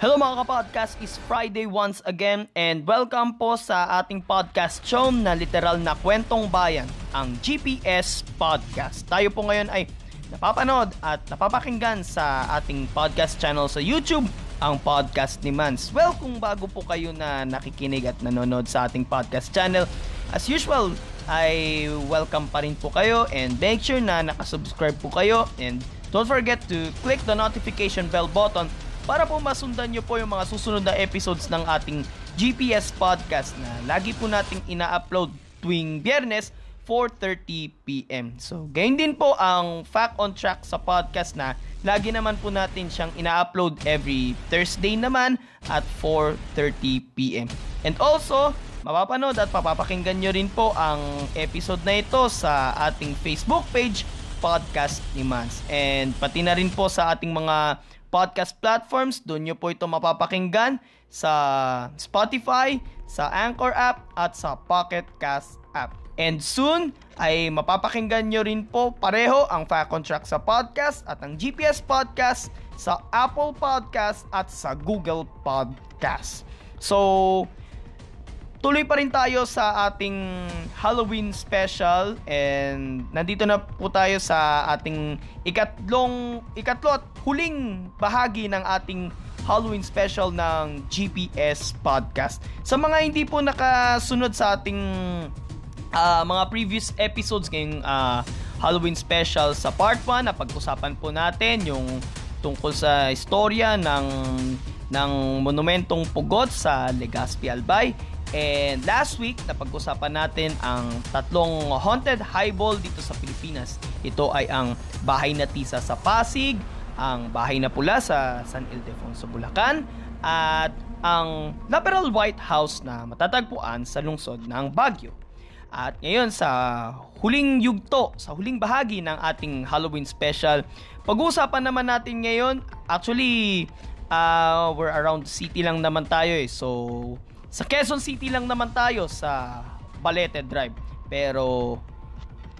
Hello mga kapodcast, is Friday once again and welcome po sa ating podcast show na literal na kwentong bayan, ang GPS Podcast. Tayo po ngayon ay napapanood at napapakinggan sa ating podcast channel sa YouTube, ang podcast ni Mans. Well, kung bago po kayo na nakikinig at nanonood sa ating podcast channel, as usual, ay welcome pa rin po kayo and make sure na nakasubscribe po kayo and don't forget to click the notification bell button para po masundan nyo po yung mga susunod na episodes ng ating GPS podcast na lagi po nating ina-upload tuwing biyernes 4.30pm. So, gayon din po ang Fact on Track sa podcast na lagi naman po natin siyang ina-upload every Thursday naman at 4.30pm. And also, mapapanood at papapakinggan nyo rin po ang episode na ito sa ating Facebook page, Podcast ni Mans. And pati na rin po sa ating mga podcast platforms. Doon nyo po ito mapapakinggan sa Spotify, sa Anchor app, at sa Pocket Cast app. And soon ay mapapakinggan nyo rin po pareho ang Fact Contract sa podcast at ang GPS Podcast sa Apple Podcast at sa Google Podcast. So, tuloy pa rin tayo sa ating Halloween special and nandito na po tayo sa ating ikatlong ikatlo at huling bahagi ng ating Halloween special ng GPS podcast. Sa mga hindi po nakasunod sa ating uh, mga previous episodes ngayong uh, Halloween special sa part 1 na pag-usapan po natin yung tungkol sa istorya ng ng monumentong pugot sa Legazpi Albay And last week, napag-usapan natin ang tatlong haunted highball dito sa Pilipinas. Ito ay ang Bahay na Tisa sa Pasig, ang Bahay na Pula sa San Ildefonso, Bulacan, at ang Lateral White House na matatagpuan sa lungsod ng Baguio. At ngayon sa huling yugto, sa huling bahagi ng ating Halloween special, pag-uusapan naman natin ngayon, actually, uh, we're around city lang naman tayo eh. So, sa Quezon City lang naman tayo sa Balete Drive. Pero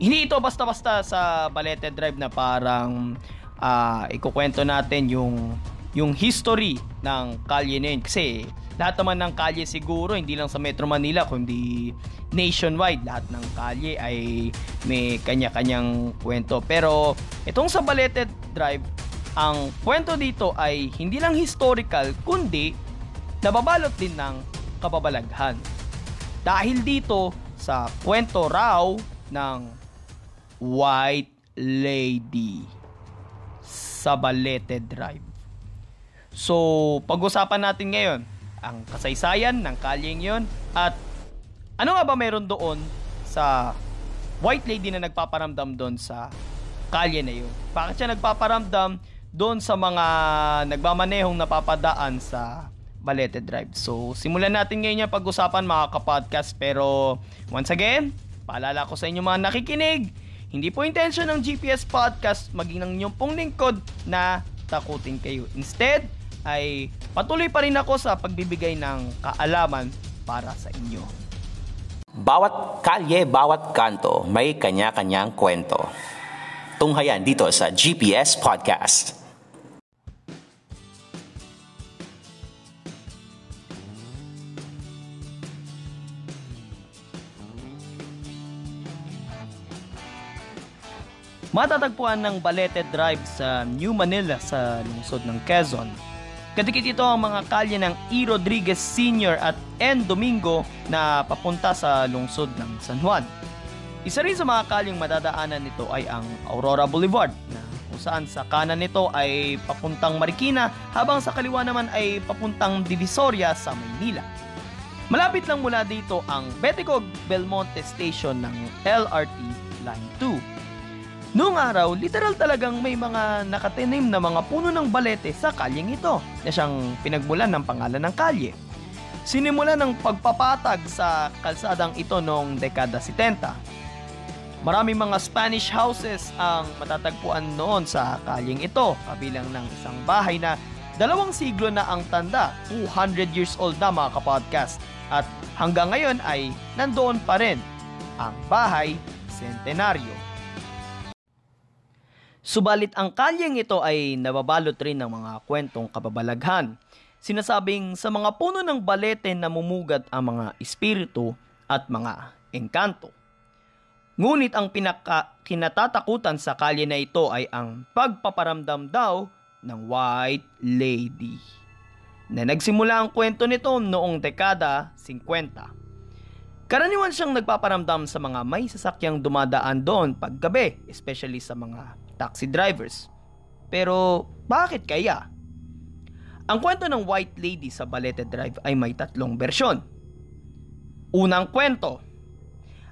hindi ito basta-basta sa Balete Drive na parang uh, ikukwento natin yung yung history ng kalye na yun. Kasi lahat naman ng kalye siguro, hindi lang sa Metro Manila, kundi nationwide. Lahat ng kalye ay may kanya-kanyang kwento. Pero itong sa Balete Drive, ang kwento dito ay hindi lang historical, kundi nababalot din ng kababalaghan. Dahil dito sa kwento raw ng White Lady sa Balete Drive. So, pag-usapan natin ngayon ang kasaysayan ng kalyeng yon at ano nga ba meron doon sa White Lady na nagpaparamdam doon sa kalye na yun? Bakit siya nagpaparamdam doon sa mga nagmamanehong napapadaan sa Balete Drive. So, simulan natin ngayon yung pag-usapan mga kapodcast. Pero, once again, paalala ko sa inyo mga nakikinig, hindi po intention ng GPS Podcast maging ng inyong pong lingkod na takutin kayo. Instead, ay patuloy pa rin ako sa pagbibigay ng kaalaman para sa inyo. Bawat kalye, bawat kanto, may kanya-kanyang kwento. Tunghayan dito sa GPS Podcast. Matatagpuan ng Balete Drive sa New Manila sa lungsod ng Quezon. Kadikit ito ang mga kalye ng E. Rodriguez Sr. at N. Domingo na papunta sa lungsod ng San Juan. Isa rin sa mga kalyeng madadaanan nito ay ang Aurora Boulevard na kung saan sa kanan nito ay papuntang Marikina habang sa kaliwa naman ay papuntang Divisoria sa Maynila. Malapit lang mula dito ang Beticog Belmonte Station ng LRT Line 2. Noong araw, literal talagang may mga nakatinim na mga puno ng balete sa kalyeng ito na siyang pinagmulan ng pangalan ng kalye. Sinimula ng pagpapatag sa kalsadang ito noong dekada 70 Maraming mga Spanish houses ang matatagpuan noon sa kalyeng ito, kabilang ng isang bahay na dalawang siglo na ang tanda, 200 years old na mga kapodcast. At hanggang ngayon ay nandoon pa rin ang bahay Centenario. Subalit ang kalyeng ito ay nababalot rin ng mga kwentong kababalaghan. Sinasabing sa mga puno ng balete namumugat ang mga espiritu at mga engkanto. Ngunit ang pinaka kinatatakutan sa kalye na ito ay ang pagpaparamdam daw ng White Lady. Na nagsimula ang kwento nito noong dekada 50. Karaniwan siyang nagpaparamdam sa mga may sasakyang dumadaan doon paggabi, especially sa mga taxi drivers. Pero bakit kaya? Ang kwento ng White Lady sa Balete Drive ay may tatlong bersyon. Unang kwento,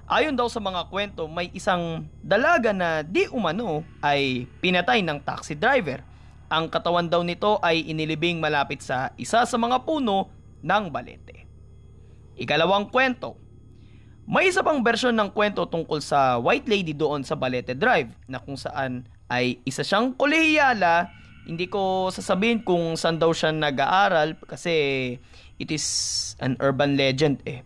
Ayon daw sa mga kwento, may isang dalaga na di umano ay pinatay ng taxi driver. Ang katawan daw nito ay inilibing malapit sa isa sa mga puno ng balete. Ikalawang kwento. May isa pang bersyon ng kwento tungkol sa white lady doon sa Balete Drive na kung saan ay isa siyang kolehiyala. Hindi ko sasabihin kung saan daw siya nag-aaral kasi it is an urban legend eh.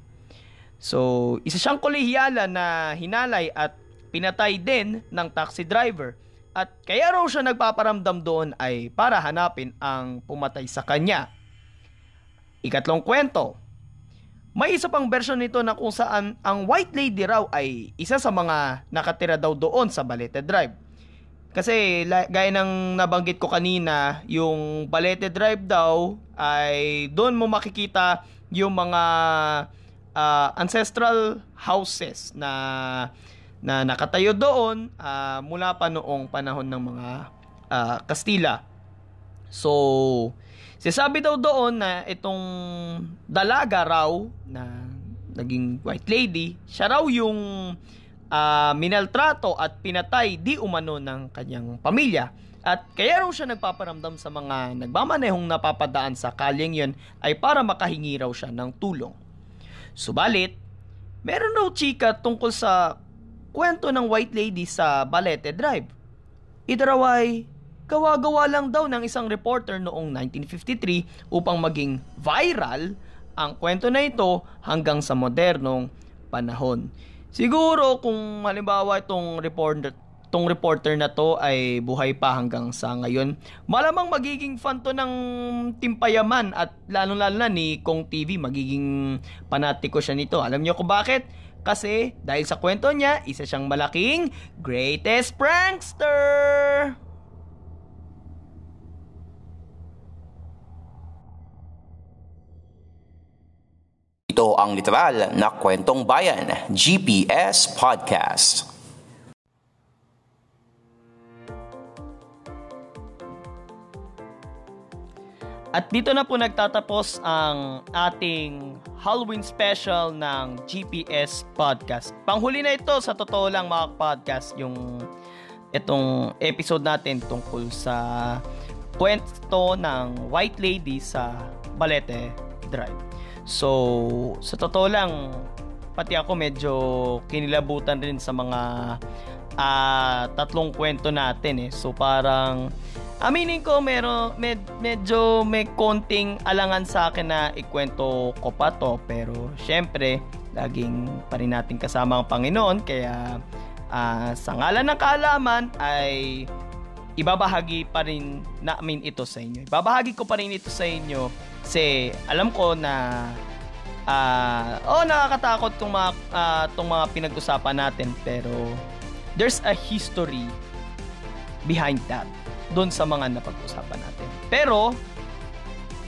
So, isa siyang kolehiyala na hinalay at pinatay din ng taxi driver. At kaya raw siya nagpaparamdam doon ay para hanapin ang pumatay sa kanya. Ikatlong kwento. May isa pang version nito na kung saan ang white lady raw ay isa sa mga nakatira daw doon sa Balete Drive. Kasi gaya ng nabanggit ko kanina, yung Balete Drive daw ay doon mo makikita yung mga uh, ancestral houses na na nakatayo doon uh, mula pa noong panahon ng mga uh, Kastila. So, sinasabi daw doon na itong dalaga raw na naging white lady, siya raw yung uh, minaltrato at pinatay di umano ng kanyang pamilya. At kaya raw siya nagpaparamdam sa mga nagmamanehong napapadaan sa kalyeng yon ay para makahingi raw siya ng tulong. Subalit, meron daw chika tungkol sa kwento ng white lady sa Balete Drive. Ito raw ay gawa-gawa lang daw ng isang reporter noong 1953 upang maging viral ang kwento na ito hanggang sa modernong panahon. Siguro kung halimbawa itong reporter tong reporter na to ay buhay pa hanggang sa ngayon. Malamang magiging fan to ng Timpayaman at lalo-lalo na ni Kong TV. Magiging panatiko siya nito. Alam niyo ko bakit? Kasi dahil sa kwento niya, isa siyang malaking greatest prankster! Ito ang literal na kwentong bayan, GPS Podcast. At dito na po nagtatapos ang ating Halloween special ng GPS Podcast. Panghuli na ito sa totoo lang mga podcast yung itong episode natin tungkol sa kwento ng White Lady sa Balete Drive. So, sa totoo lang, pati ako medyo kinilabutan rin sa mga uh, tatlong kwento natin eh. So, parang Aminin ko, meron, med, medyo may konting alangan sa akin na ikwento ko pa to. Pero, syempre, laging pa rin natin kasama ang Panginoon. Kaya, uh, sa ngalan ng kaalaman ay ibabahagi pa rin namin ito sa inyo. Ibabahagi ko pa rin ito sa inyo kasi alam ko na uh, oh nakakatakot tong mga uh, tong mga pinag-usapan natin pero there's a history behind that doon sa mga napag-usapan natin. Pero,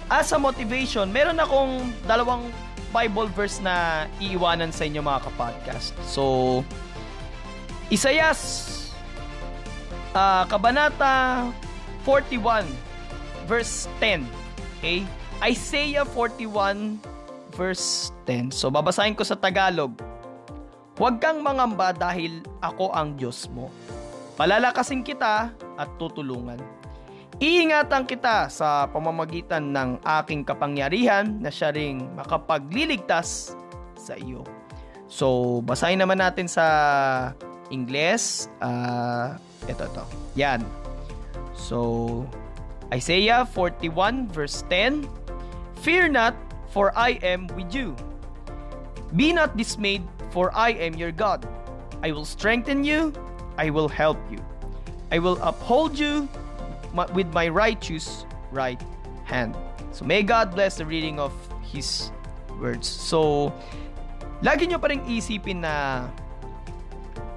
as a motivation, meron akong dalawang Bible verse na iiwanan sa inyo mga kapodcast. So, Isayas, uh, Kabanata 41, verse 10. Okay? Isaiah 41, verse 10. So babasahin ko sa Tagalog. Huwag kang mangamba dahil ako ang Diyos mo. Palalakasin kita at tutulungan. Iingatan kita sa pamamagitan ng aking kapangyarihan na siya ring makapagliligtas sa iyo. So, basahin naman natin sa Ingles. Uh, ito, ito. Yan. So, Isaiah 41 verse 10, Fear not, for I am with you. Be not dismayed, for I am your God. I will strengthen you, I will help you. I will uphold you with my righteous right hand. So may God bless the reading of His words. So, lagi nyo pa rin isipin na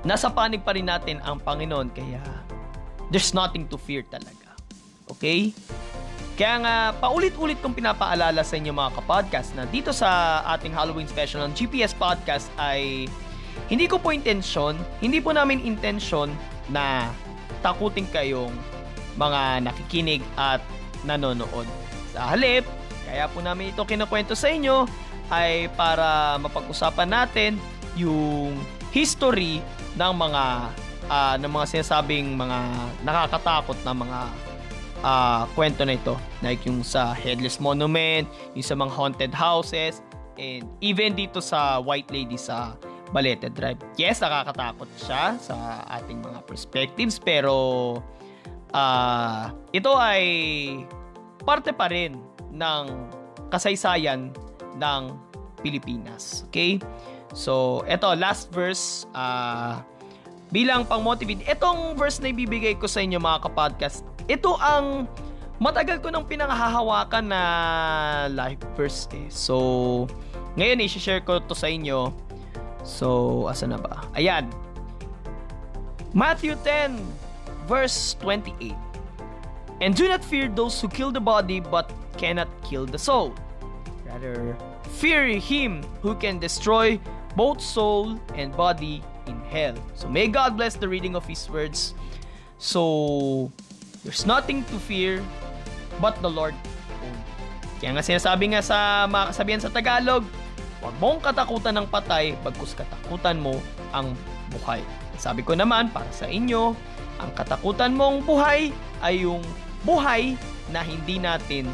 nasa panig pa rin natin ang Panginoon kaya there's nothing to fear talaga. Okay? Kaya nga, paulit-ulit kong pinapaalala sa inyo mga kapodcast na dito sa ating Halloween special ng GPS Podcast ay hindi ko po intensyon, hindi po namin intensyon na takutin kayong mga nakikinig at nanonood. Sa halip, kaya po namin ito kinukwento sa inyo ay para mapag-usapan natin yung history ng mga uh, ng mga sinasabing mga nakakatakot na mga uh, kwento na ito. Like yung sa Headless Monument, yung sa mga haunted houses, and even dito sa White Lady sa Balete Drive. Yes, nakakatakot siya sa ating mga perspectives, pero uh, ito ay parte pa rin ng kasaysayan ng Pilipinas. Okay? So, ito, last verse, uh, bilang pang-motivate, itong verse na ibibigay ko sa inyo mga kapodcast, ito ang matagal ko nang pinanghahawakan na life verse eh. So, ngayon i-share ko to sa inyo. So, asa na ba? Ayan. Matthew 10 verse 28. And do not fear those who kill the body but cannot kill the soul. Rather, fear him who can destroy both soul and body in hell. So may God bless the reading of his words. So There's nothing to fear but the Lord only. Kaya nga sinasabi nga sa mga kasabihan sa Tagalog, huwag mong katakutan ng patay, bagkus katakutan mo ang buhay. Sabi ko naman, para sa inyo, ang katakutan mong buhay ay yung buhay na hindi natin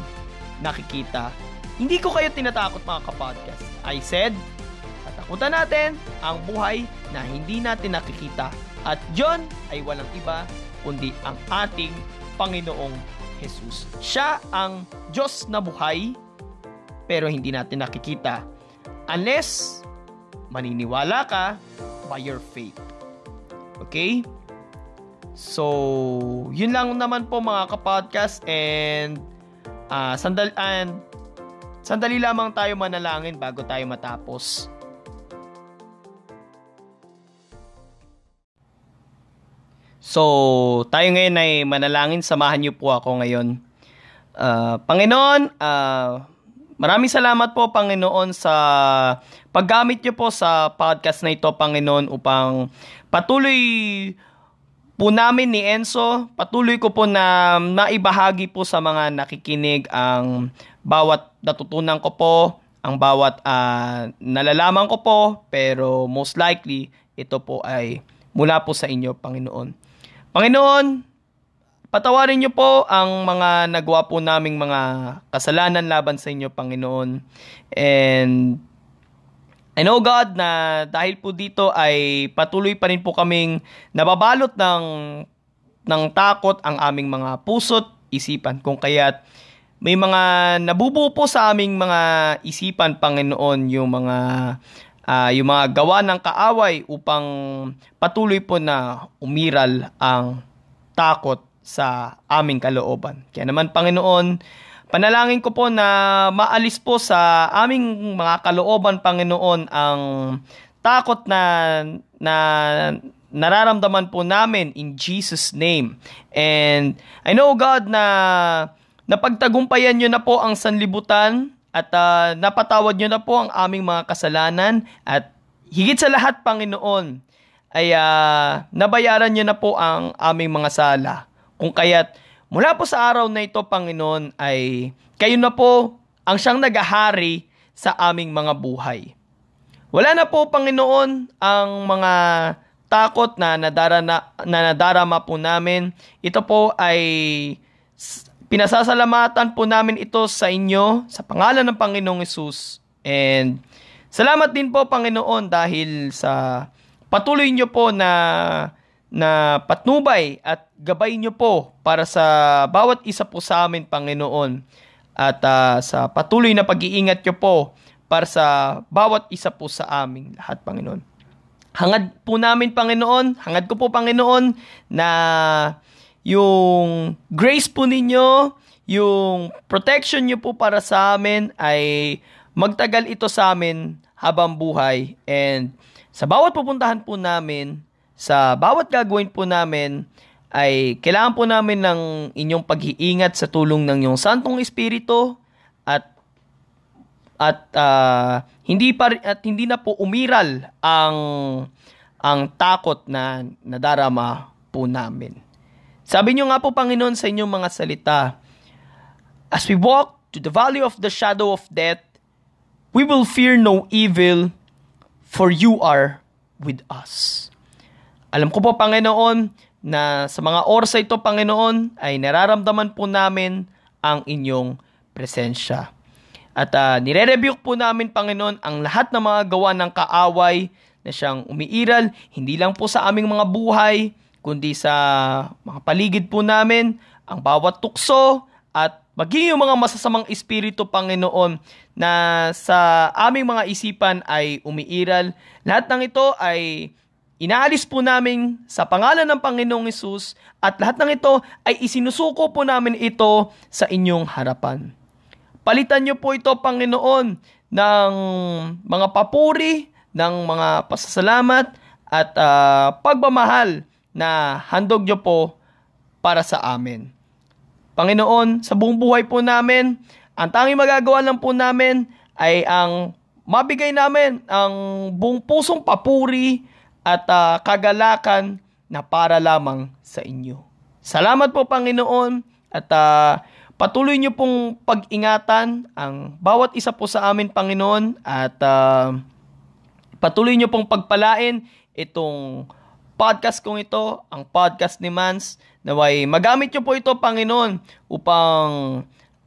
nakikita. Hindi ko kayo tinatakot mga kapodcast. I said, katakutan natin ang buhay na hindi natin nakikita. At John ay walang iba kundi ang ating Panginoong Jesus. Siya ang Diyos na buhay pero hindi natin nakikita unless maniniwala ka by your faith. Okay? So, yun lang naman po mga kapodcast and uh, sandal and sandali lamang tayo manalangin bago tayo matapos. So, tayo ngayon ay manalangin. Samahan niyo po ako ngayon. Uh, Panginoon, uh, maraming salamat po, Panginoon, sa paggamit niyo po sa podcast na ito, Panginoon, upang patuloy po namin ni Enzo, patuloy ko po na naibahagi po sa mga nakikinig ang bawat natutunan ko po, ang bawat uh, nalalaman ko po, pero most likely, ito po ay mula po sa inyo, Panginoon. Panginoon, patawarin niyo po ang mga nagawa po naming mga kasalanan laban sa inyo, Panginoon. And I know God na dahil po dito ay patuloy pa rin po kaming nababalot ng ng takot ang aming mga puso't isipan. Kung kaya't may mga nabubuo po sa aming mga isipan, Panginoon, yung mga uh, yung mga gawa ng kaaway upang patuloy po na umiral ang takot sa aming kalooban. Kaya naman Panginoon, panalangin ko po na maalis po sa aming mga kalooban Panginoon ang takot na na nararamdaman po namin in Jesus name. And I know God na napagtagumpayan niyo na po ang sanlibutan at uh, napatawad nyo na po ang aming mga kasalanan at higit sa lahat, Panginoon, ay uh, nabayaran nyo na po ang aming mga sala. Kung kaya't mula po sa araw na ito, Panginoon, ay kayo na po ang siyang nagahari sa aming mga buhay. Wala na po, Panginoon, ang mga takot na, nadara na, na nadarama po namin. Ito po ay pinasasalamatan po namin ito sa inyo sa pangalan ng Panginoong Yesus. And salamat din po, Panginoon, dahil sa patuloy nyo po na na patnubay at gabay nyo po para sa bawat isa po sa amin, Panginoon. At uh, sa patuloy na pag-iingat nyo po para sa bawat isa po sa aming lahat, Panginoon. Hangad po namin, Panginoon, hangad ko po, Panginoon, na yung grace po ninyo, yung protection nyo po para sa amin ay magtagal ito sa amin habang buhay. And sa bawat pupuntahan po namin, sa bawat gagawin po namin, ay kailangan po namin ng inyong pag-iingat sa tulong ng iyong Santong Espiritu at at uh, hindi pa at hindi na po umiral ang ang takot na nadarama po namin. Sabi niyo nga po Panginoon sa inyong mga salita, As we walk to the valley of the shadow of death, we will fear no evil, for you are with us. Alam ko po Panginoon na sa mga oras ito Panginoon ay nararamdaman po namin ang inyong presensya. At uh, nire-rebuke po namin, Panginoon, ang lahat ng mga gawa ng kaaway na siyang umiiral, hindi lang po sa aming mga buhay, kundi sa mga paligid po namin, ang bawat tukso at maging yung mga masasamang espiritu, Panginoon, na sa aming mga isipan ay umiiral. Lahat ng ito ay inaalis po namin sa pangalan ng Panginoong Isus at lahat ng ito ay isinusuko po namin ito sa inyong harapan. Palitan niyo po ito, Panginoon, ng mga papuri, ng mga pasasalamat at uh, pagmamahal na handog niyo po para sa amin. Panginoon, sa buong buhay po namin, ang tanging magagawa lang po namin ay ang mabigay namin ang buong pusong papuri at uh, kagalakan na para lamang sa inyo. Salamat po Panginoon at uh, Patuloy niyo pong pag-ingatan ang bawat isa po sa amin, Panginoon, at uh, patuloy niyo pong pagpalain itong podcast kong ito, ang podcast ni Mans, naway magamit niyo po ito, Panginoon, upang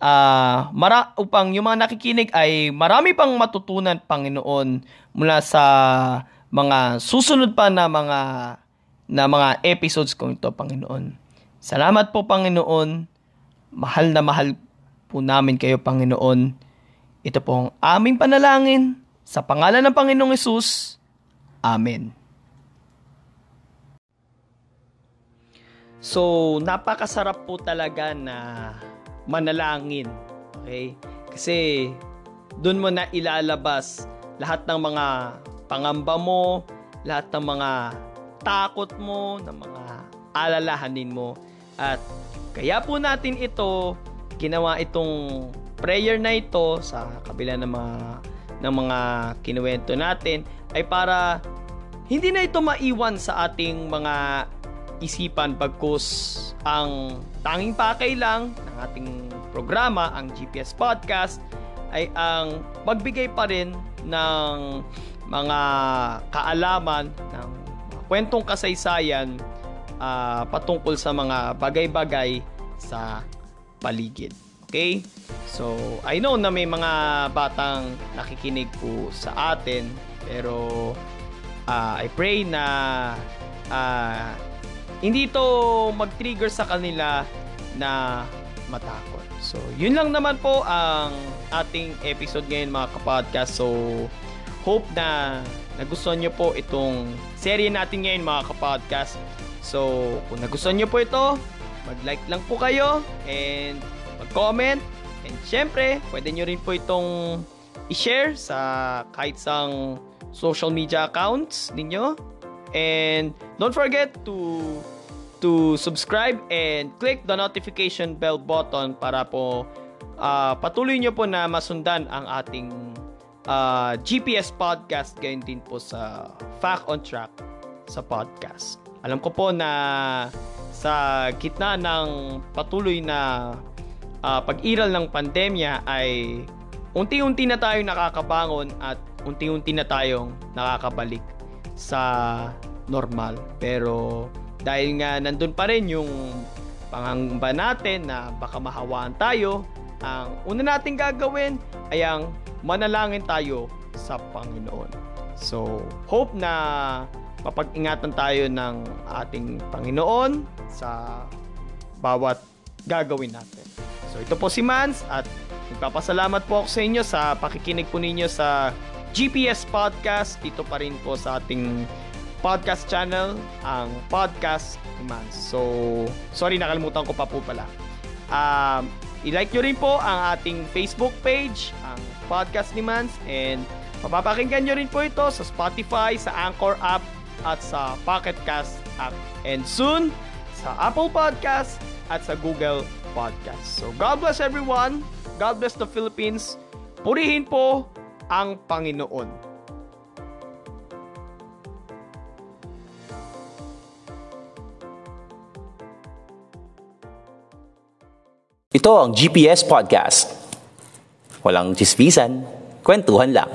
uh, mara, upang yung mga nakikinig ay marami pang matutunan, Panginoon, mula sa mga susunod pa na mga na mga episodes kong ito, Panginoon. Salamat po, Panginoon, Mahal na mahal po namin kayo, Panginoon. Ito po ang aming panalangin sa pangalan ng Panginoong Yesus. Amen. So, napakasarap po talaga na manalangin. Okay? Kasi doon mo na ilalabas lahat ng mga pangamba mo, lahat ng mga takot mo, ng mga alalahanin mo. At kaya po natin ito, ginawa itong prayer na ito sa kabila ng mga, ng mga kinuwento natin ay para hindi na ito maiwan sa ating mga isipan pagkus ang tanging pakay lang ng ating programa, ang GPS Podcast, ay ang magbigay pa rin ng mga kaalaman, ng kwentong kasaysayan uh, patungkol sa mga bagay-bagay sa paligid. Okay? So, I know na may mga batang nakikinig po sa atin, pero uh, I pray na uh, hindi ito mag-trigger sa kanila na matakot. So, yun lang naman po ang ating episode ngayon mga kapodcast. So, hope na nagustuhan nyo po itong serye natin ngayon mga kapodcast. So, kung nagustuhan nyo po ito, mag-like lang po kayo and mag-comment. And syempre, pwede nyo rin po itong i-share sa kahit sang social media accounts ninyo. And don't forget to to subscribe and click the notification bell button para po uh, patuloy nyo po na masundan ang ating uh, ah, GPS podcast gayon din po sa Fact on Track sa podcast. Alam ko po na sa gitna ng patuloy na uh, pag-iral ng pandemya ay unti-unti na tayong nakakabangon at unti-unti na tayong nakakabalik sa normal. Pero dahil nga nandun pa rin yung pangangamba natin na baka mahawaan tayo, ang una nating gagawin ay ang manalangin tayo sa Panginoon. So, hope na mapag-ingatan tayo ng ating Panginoon sa bawat gagawin natin. So, ito po si Mans at nagpapasalamat po ako sa inyo sa pakikinig po ninyo sa GPS Podcast. Dito pa rin po sa ating podcast channel, ang Podcast ni Mans. So, sorry, nakalimutan ko pa po pala. Um, I-like nyo rin po ang ating Facebook page, ang Podcast ni Mans, and mapapakinggan nyo rin po ito sa Spotify, sa Anchor app, at sa Pocket Cast app. And soon, sa Apple Podcast at sa Google Podcast. So, God bless everyone. God bless the Philippines. Purihin po ang Panginoon. Ito ang GPS Podcast. Walang chismisan, kwentuhan lang.